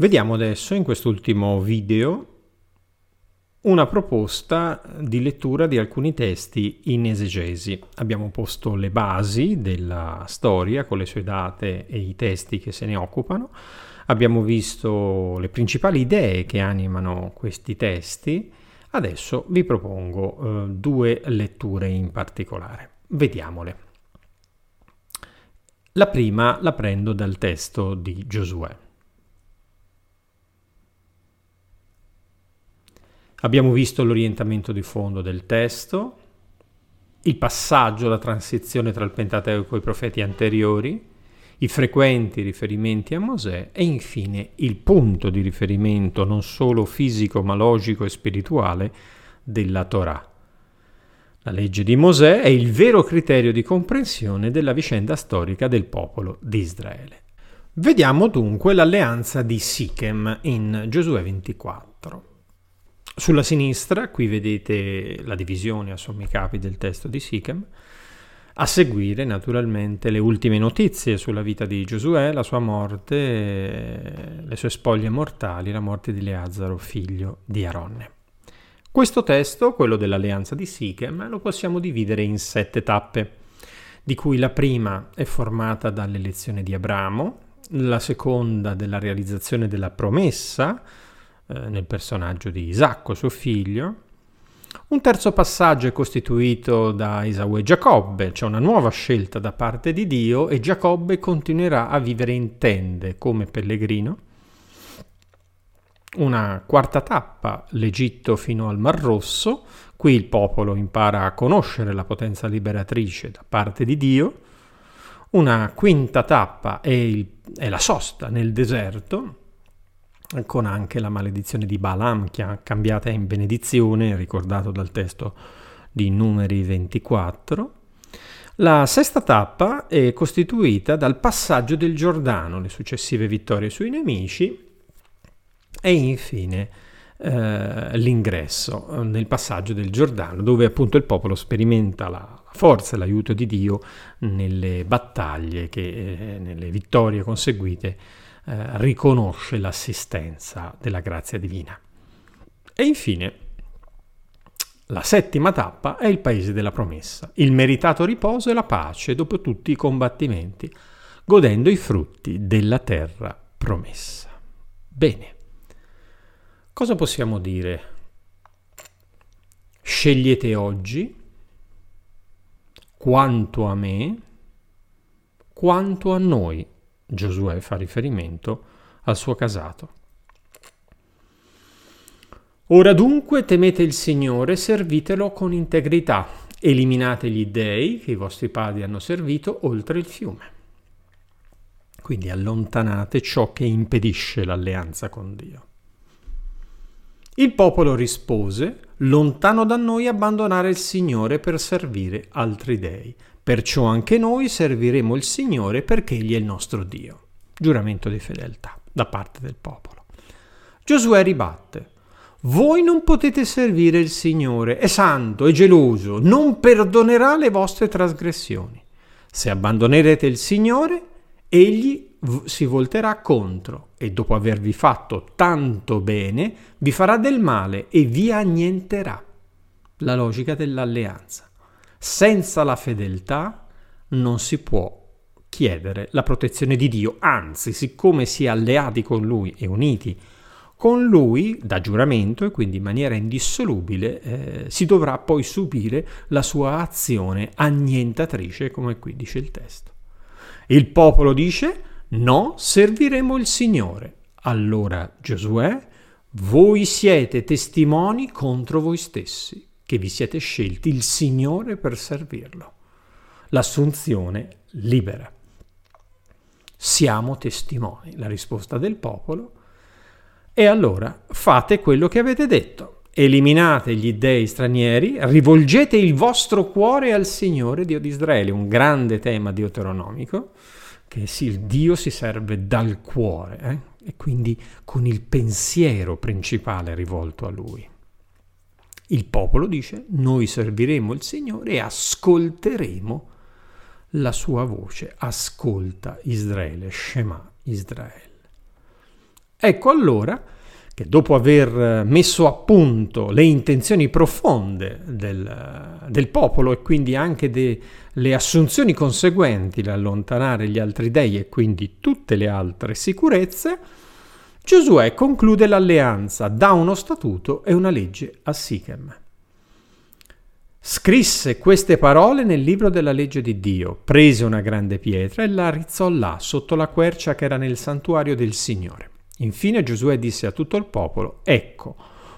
Vediamo adesso in quest'ultimo video una proposta di lettura di alcuni testi in esegesi. Abbiamo posto le basi della storia con le sue date e i testi che se ne occupano. Abbiamo visto le principali idee che animano questi testi. Adesso vi propongo eh, due letture in particolare. Vediamole. La prima la prendo dal testo di Giosuè. Abbiamo visto l'orientamento di fondo del testo, il passaggio, la transizione tra il Pentateuco e i profeti anteriori, i frequenti riferimenti a Mosè e infine il punto di riferimento non solo fisico ma logico e spirituale della Torah. La legge di Mosè è il vero criterio di comprensione della vicenda storica del popolo di Israele. Vediamo dunque l'alleanza di Sichem in Giosuè 24. Sulla sinistra, qui vedete la divisione a sommi capi del testo di Sichem, a seguire naturalmente le ultime notizie sulla vita di Giosuè, la sua morte, le sue spoglie mortali, la morte di Leazzaro, figlio di Aronne. Questo testo, quello dell'alleanza di Sichem, lo possiamo dividere in sette tappe, di cui la prima è formata dall'elezione di Abramo, la seconda della realizzazione della promessa, eh, nel personaggio di Isacco, suo figlio. Un terzo passaggio è costituito da Esau e Giacobbe, c'è una nuova scelta da parte di Dio e Giacobbe continuerà a vivere in tende come pellegrino. Una quarta tappa, l'Egitto fino al Mar Rosso, qui il popolo impara a conoscere la potenza liberatrice da parte di Dio. Una quinta tappa è, il, è la sosta nel deserto, con anche la maledizione di Balaam che ha cambiata in benedizione, ricordato dal testo di Numeri 24. La sesta tappa è costituita dal passaggio del Giordano, le successive vittorie sui nemici e infine eh, l'ingresso nel passaggio del Giordano, dove appunto il popolo sperimenta la forza e l'aiuto di Dio nelle battaglie, che, eh, nelle vittorie conseguite eh, riconosce l'assistenza della grazia divina. E infine, la settima tappa è il paese della promessa, il meritato riposo e la pace dopo tutti i combattimenti, godendo i frutti della terra promessa. Bene, cosa possiamo dire? Scegliete oggi quanto a me, quanto a noi Giosuè fa riferimento al suo casato. Ora dunque temete il Signore, servitelo con integrità, eliminate gli dei che i vostri padri hanno servito oltre il fiume. Quindi allontanate ciò che impedisce l'alleanza con Dio. Il popolo rispose, lontano da noi abbandonare il Signore per servire altri dei. Perciò anche noi serviremo il Signore perché Egli è il nostro Dio. Giuramento di fedeltà da parte del popolo. Giosuè ribatte. Voi non potete servire il Signore, è santo, è geloso, non perdonerà le vostre trasgressioni. Se abbandonerete il Signore, Egli si volterà contro e dopo avervi fatto tanto bene, vi farà del male e vi annienterà. La logica dell'alleanza. Senza la fedeltà non si può chiedere la protezione di Dio, anzi, siccome si è alleati con Lui e uniti con Lui da giuramento e quindi in maniera indissolubile, eh, si dovrà poi subire la sua azione annientatrice, come qui dice il testo. Il popolo dice, no, serviremo il Signore. Allora Giosuè, voi siete testimoni contro voi stessi che vi siete scelti il Signore per servirlo. L'assunzione libera. Siamo testimoni, la risposta del popolo. E allora fate quello che avete detto. Eliminate gli dei stranieri, rivolgete il vostro cuore al Signore Dio di Israele, un grande tema deuteronomico, che sì, il Dio si serve dal cuore eh? e quindi con il pensiero principale rivolto a Lui. Il popolo dice, noi serviremo il Signore e ascolteremo la sua voce. Ascolta Israele, Shema Israele. Ecco allora che dopo aver messo a punto le intenzioni profonde del, del popolo e quindi anche delle assunzioni conseguenti all'allontanare gli altri dei e quindi tutte le altre sicurezze, Giosuè conclude l'alleanza, dà uno statuto e una legge a Sichem. Scrisse queste parole nel libro della legge di Dio, prese una grande pietra e la rizzò là, sotto la quercia che era nel santuario del Signore. Infine Giosuè disse a tutto il popolo, ecco,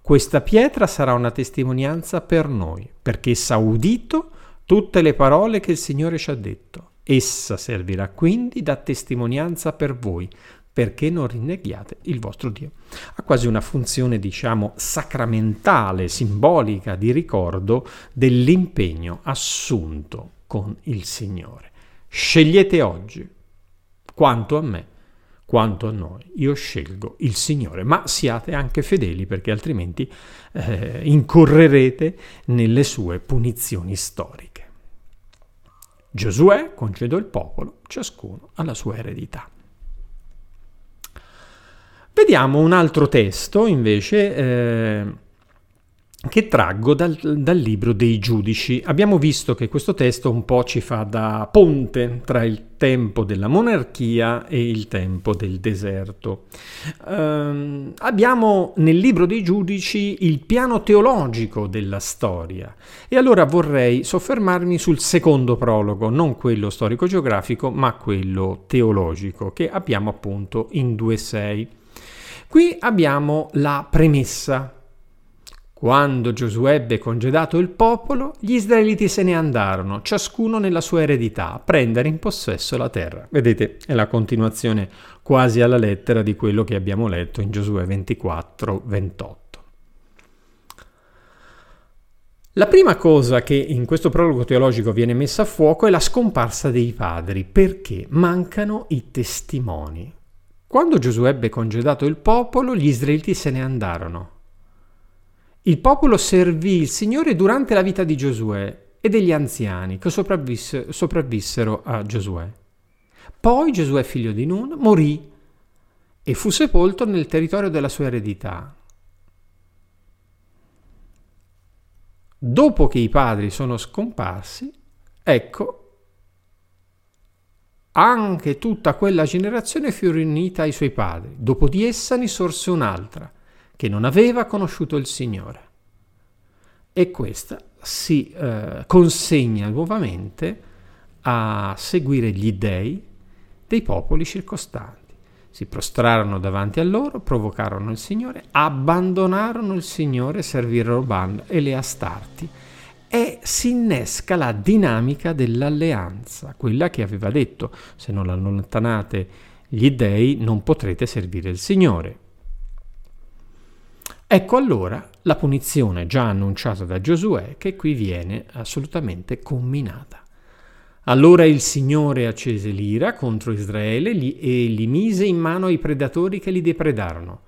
questa pietra sarà una testimonianza per noi, perché essa ha udito tutte le parole che il Signore ci ha detto. Essa servirà quindi da testimonianza per voi, perché non rinneghiate il vostro Dio. Ha quasi una funzione, diciamo, sacramentale, simbolica, di ricordo dell'impegno assunto con il Signore. Scegliete oggi, quanto a me, quanto a noi. Io scelgo il Signore, ma siate anche fedeli perché altrimenti eh, incorrerete nelle sue punizioni storiche. Giosuè concedò il popolo, ciascuno alla sua eredità. Vediamo un altro testo invece eh, che traggo dal, dal, libro dei giudici. Abbiamo visto che questo testo un po' ci fa da ponte tra il tempo della monarchia e il tempo del deserto. Eh, abbiamo nel libro dei giudici il piano teologico della storia e allora vorrei soffermarmi sul secondo prologo, non quello storico-geografico, ma quello teologico, che abbiamo appunto in 2.6. Qui abbiamo la premessa. Quando Giosuè ebbe congedato il popolo, gli israeliti se ne andarono, ciascuno nella sua eredità, a prendere in possesso la terra. Vedete, è la continuazione quasi alla lettera di quello che abbiamo letto in Giosuè 24, 28. La prima cosa che in questo prologo teologico viene messa a fuoco è la scomparsa dei padri, perché mancano i testimoni. Quando Giosuè ebbe congedato il popolo, gli israeliti se ne andarono. Il popolo servì il Signore durante la vita di Giosuè e degli anziani che sopravvisse, sopravvissero a Giosuè. Poi Giosuè, figlio di Nun, morì e fu sepolto nel territorio della sua eredità. Dopo che i padri sono scomparsi, ecco anche tutta quella generazione fu riunita ai suoi padri. Dopo di essa ne sorse un'altra, che non aveva conosciuto il Signore. E questa si eh, consegna nuovamente a seguire gli dei dei popoli circostanti. Si prostrarono davanti a loro, provocarono il Signore, abbandonarono il Signore, servirono Ban e le Astarti e si innesca la dinamica dell'alleanza, quella che aveva detto se non allontanate gli dei non potrete servire il Signore. Ecco allora la punizione già annunciata da Giosuè che qui viene assolutamente comminata. Allora il Signore accese l'ira contro Israele e li mise in mano ai predatori che li depredarono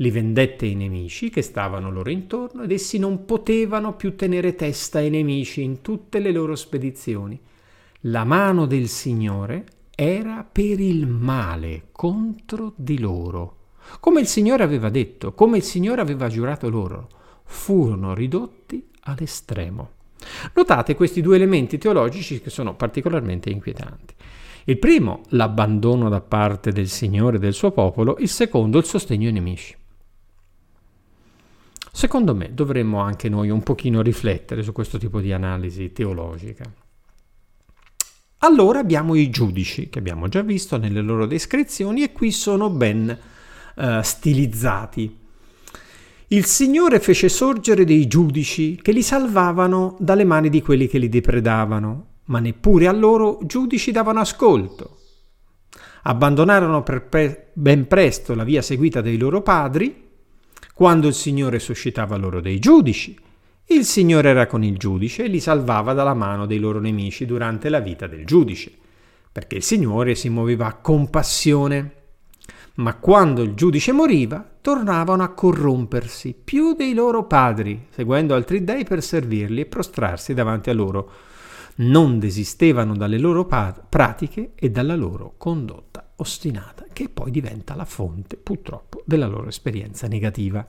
li vendette ai nemici che stavano loro intorno ed essi non potevano più tenere testa ai nemici in tutte le loro spedizioni. La mano del Signore era per il male contro di loro. Come il Signore aveva detto, come il Signore aveva giurato loro, furono ridotti all'estremo. Notate questi due elementi teologici che sono particolarmente inquietanti. Il primo, l'abbandono da parte del Signore e del suo popolo, il secondo, il sostegno ai nemici. Secondo me dovremmo anche noi un pochino riflettere su questo tipo di analisi teologica. Allora abbiamo i giudici, che abbiamo già visto nelle loro descrizioni e qui sono ben uh, stilizzati. Il Signore fece sorgere dei giudici che li salvavano dalle mani di quelli che li depredavano, ma neppure a loro giudici davano ascolto. Abbandonarono per pre- ben presto la via seguita dei loro padri quando il Signore suscitava loro dei giudici, il Signore era con il giudice e li salvava dalla mano dei loro nemici durante la vita del giudice, perché il Signore si muoveva a compassione. Ma quando il giudice moriva, tornavano a corrompersi più dei loro padri, seguendo altri dei per servirli e prostrarsi davanti a loro. Non desistevano dalle loro pratiche e dalla loro condotta ostinata, che poi diventa la fonte, purtroppo, della loro esperienza negativa.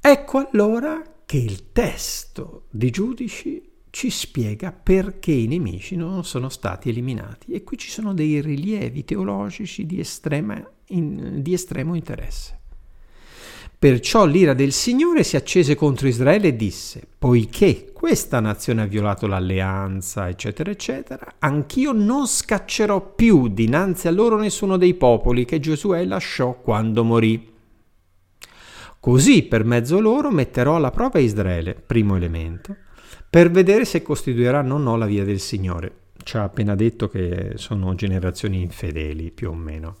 Ecco allora che il testo di giudici ci spiega perché i nemici non sono stati eliminati e qui ci sono dei rilievi teologici di, estrema, in, di estremo interesse. Perciò l'ira del Signore si accese contro Israele e disse, poiché questa nazione ha violato l'alleanza, eccetera, eccetera, anch'io non scaccerò più dinanzi a loro nessuno dei popoli che Giosuè lasciò quando morì. Così per mezzo loro metterò alla prova Israele, primo elemento, per vedere se costituiranno o no la via del Signore. Ci ha appena detto che sono generazioni infedeli, più o meno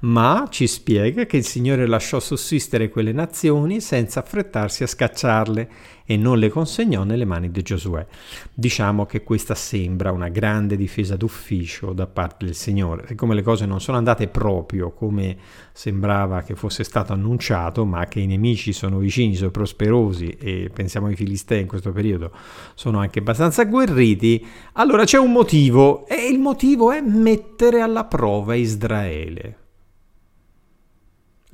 ma ci spiega che il Signore lasciò sussistere quelle nazioni senza affrettarsi a scacciarle e non le consegnò nelle mani di Giosuè. Diciamo che questa sembra una grande difesa d'ufficio da parte del Signore. Siccome le cose non sono andate proprio come sembrava che fosse stato annunciato, ma che i nemici sono vicini, sono prosperosi e pensiamo ai Filistei in questo periodo sono anche abbastanza agguerriti, allora c'è un motivo e il motivo è mettere alla prova Israele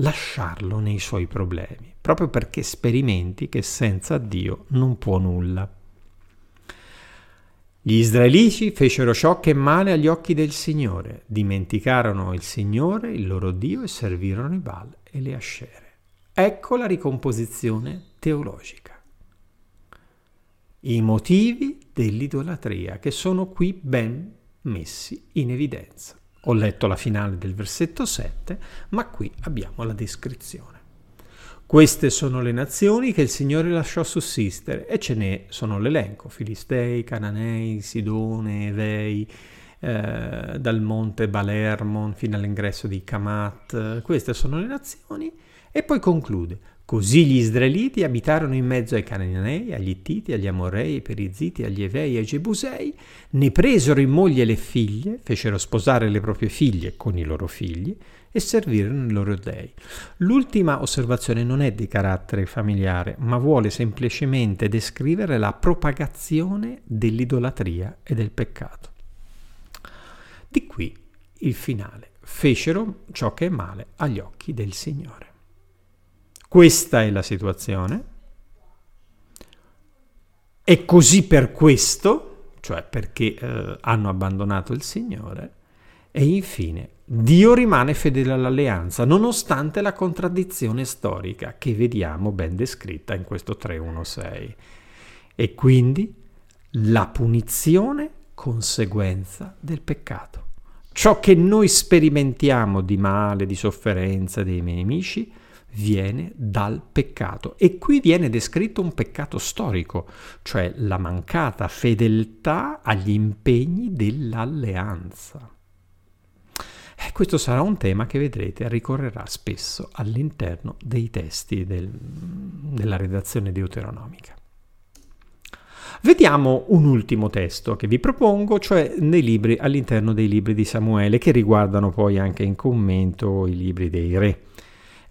lasciarlo nei suoi problemi, proprio perché sperimenti che senza Dio non può nulla. Gli israeliti fecero ciò che è male agli occhi del Signore, dimenticarono il Signore, il loro Dio, e servirono i Baal e le ascere. Ecco la ricomposizione teologica. I motivi dell'idolatria che sono qui ben messi in evidenza. Ho letto la finale del versetto 7, ma qui abbiamo la descrizione. Queste sono le nazioni che il Signore lasciò sussistere e ce ne sono l'elenco, Filistei, Cananei, Sidone, Evei, eh, dal monte Balermon fino all'ingresso di Kamat. Queste sono le nazioni e poi conclude, Così gli israeliti abitarono in mezzo ai Cananei, agli Ittiti, agli Amorei, ai Periziti, agli Evei e ai Gebusei, ne presero in moglie le figlie, fecero sposare le proprie figlie con i loro figli e servirono i loro dei. L'ultima osservazione non è di carattere familiare, ma vuole semplicemente descrivere la propagazione dell'idolatria e del peccato. Di qui il finale. Fecero ciò che è male agli occhi del Signore. Questa è la situazione. E così per questo, cioè perché eh, hanno abbandonato il Signore, e infine Dio rimane fedele all'alleanza, nonostante la contraddizione storica che vediamo ben descritta in questo 316. E quindi la punizione conseguenza del peccato. Ciò che noi sperimentiamo di male, di sofferenza dei nemici, viene dal peccato e qui viene descritto un peccato storico, cioè la mancata fedeltà agli impegni dell'alleanza. E questo sarà un tema che vedrete ricorrerà spesso all'interno dei testi del, della redazione deuteronomica. Vediamo un ultimo testo che vi propongo, cioè libri, all'interno dei libri di Samuele, che riguardano poi anche in commento i libri dei re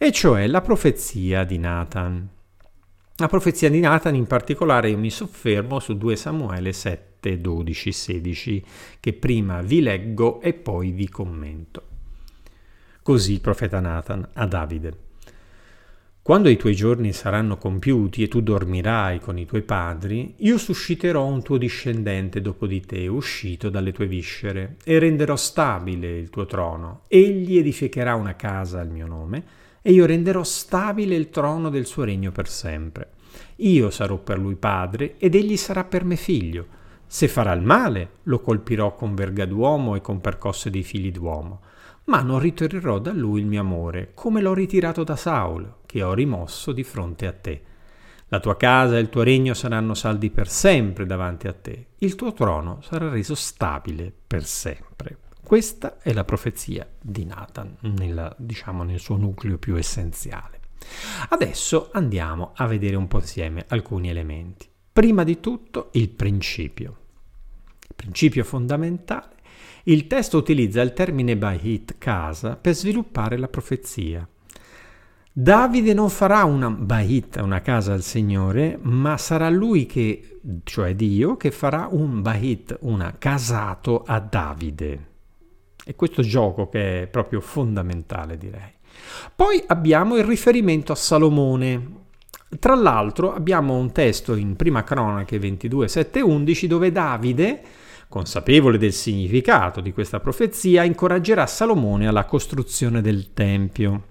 e cioè la profezia di Nathan. La profezia di Nathan in particolare io mi soffermo su 2 Samuele 7, 12, 16, che prima vi leggo e poi vi commento. Così il profeta Nathan a Davide. Quando i tuoi giorni saranno compiuti e tu dormirai con i tuoi padri, io susciterò un tuo discendente dopo di te, uscito dalle tue viscere, e renderò stabile il tuo trono. Egli edificherà una casa al mio nome, e io renderò stabile il trono del suo regno per sempre. Io sarò per lui padre ed egli sarà per me figlio. Se farà il male, lo colpirò con verga d'uomo e con percosse dei figli d'uomo. Ma non ritirerò da lui il mio amore, come l'ho ritirato da Saul, che ho rimosso di fronte a te. La tua casa e il tuo regno saranno saldi per sempre davanti a te. Il tuo trono sarà reso stabile per sempre. Questa è la profezia di Nathan, nella, diciamo nel suo nucleo più essenziale. Adesso andiamo a vedere un po' insieme alcuni elementi. Prima di tutto il principio. Il principio fondamentale. Il testo utilizza il termine Bahit, casa, per sviluppare la profezia. Davide non farà una Bahit, una casa al Signore, ma sarà lui che, cioè Dio, che farà un Bahit, una casato a Davide. È questo gioco che è proprio fondamentale, direi. Poi abbiamo il riferimento a Salomone. Tra l'altro abbiamo un testo in Prima Cronache 22, 7, 11 dove Davide, consapevole del significato di questa profezia, incoraggerà Salomone alla costruzione del Tempio.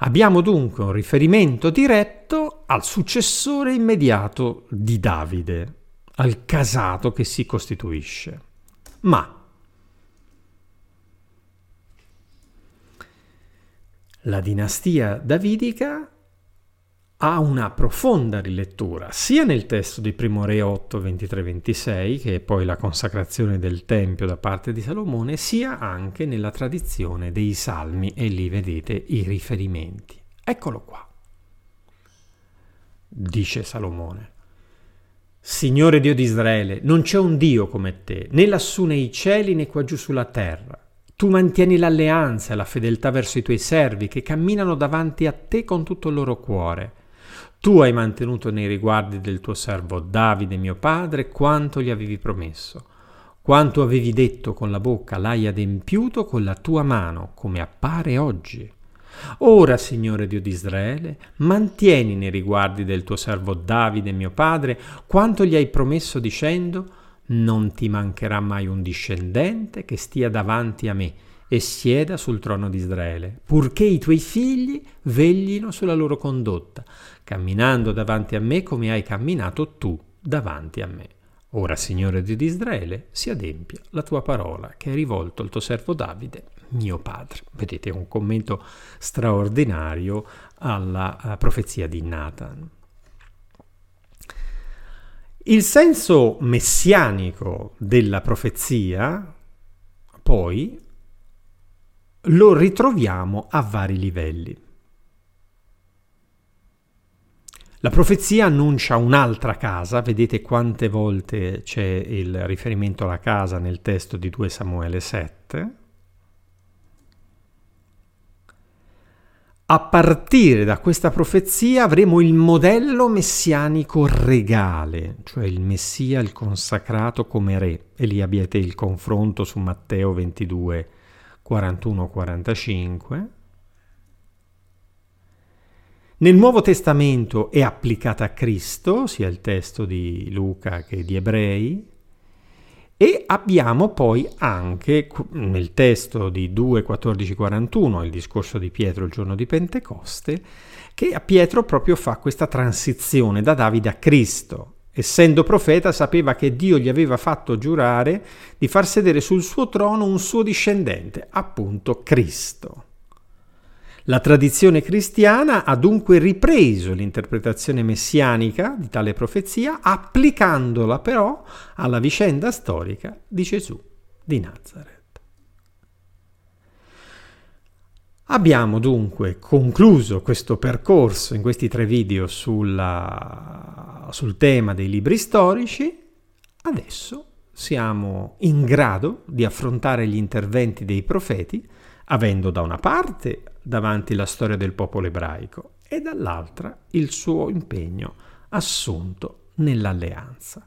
Abbiamo dunque un riferimento diretto al successore immediato di Davide, al casato che si costituisce. Ma la dinastia davidica ha una profonda rilettura sia nel testo di Primo Re 8, 23-26, che è poi la consacrazione del Tempio da parte di Salomone, sia anche nella tradizione dei Salmi e lì vedete i riferimenti. Eccolo qua. Dice Salomone. Signore Dio di Israele, non c'è un Dio come te, né lassù nei cieli né qua giù sulla terra. Tu mantieni l'alleanza e la fedeltà verso i tuoi servi che camminano davanti a te con tutto il loro cuore. Tu hai mantenuto nei riguardi del tuo servo Davide, mio padre, quanto gli avevi promesso. Quanto avevi detto con la bocca l'hai adempiuto con la tua mano, come appare oggi. Ora, Signore Dio di Israele, mantieni nei riguardi del tuo servo Davide, mio padre, quanto gli hai promesso dicendo, non ti mancherà mai un discendente che stia davanti a me e sieda sul trono di Israele, purché i tuoi figli veglino sulla loro condotta, camminando davanti a me come hai camminato tu davanti a me. Ora, Signore di Israele, si adempia la tua parola che hai rivolto al tuo servo Davide, mio padre. Vedete un commento straordinario alla eh, profezia di Nathan. Il senso messianico della profezia, poi, lo ritroviamo a vari livelli. La profezia annuncia un'altra casa, vedete quante volte c'è il riferimento alla casa nel testo di 2 Samuele 7. A partire da questa profezia avremo il modello messianico regale, cioè il Messia, il consacrato come re. E lì abbiate il confronto su Matteo 22, 41-45. Nel Nuovo Testamento è applicata a Cristo, sia il testo di Luca che di Ebrei, e abbiamo poi anche nel testo di 2, 14, 41, il discorso di Pietro il giorno di Pentecoste, che a Pietro proprio fa questa transizione da Davide a Cristo. Essendo profeta sapeva che Dio gli aveva fatto giurare di far sedere sul suo trono un suo discendente, appunto Cristo. La tradizione cristiana ha dunque ripreso l'interpretazione messianica di tale profezia, applicandola però alla vicenda storica di Gesù di Nazareth. Abbiamo dunque concluso questo percorso in questi tre video sulla, sul tema dei libri storici, adesso siamo in grado di affrontare gli interventi dei profeti avendo da una parte davanti la storia del popolo ebraico e dall'altra il suo impegno assunto nell'alleanza.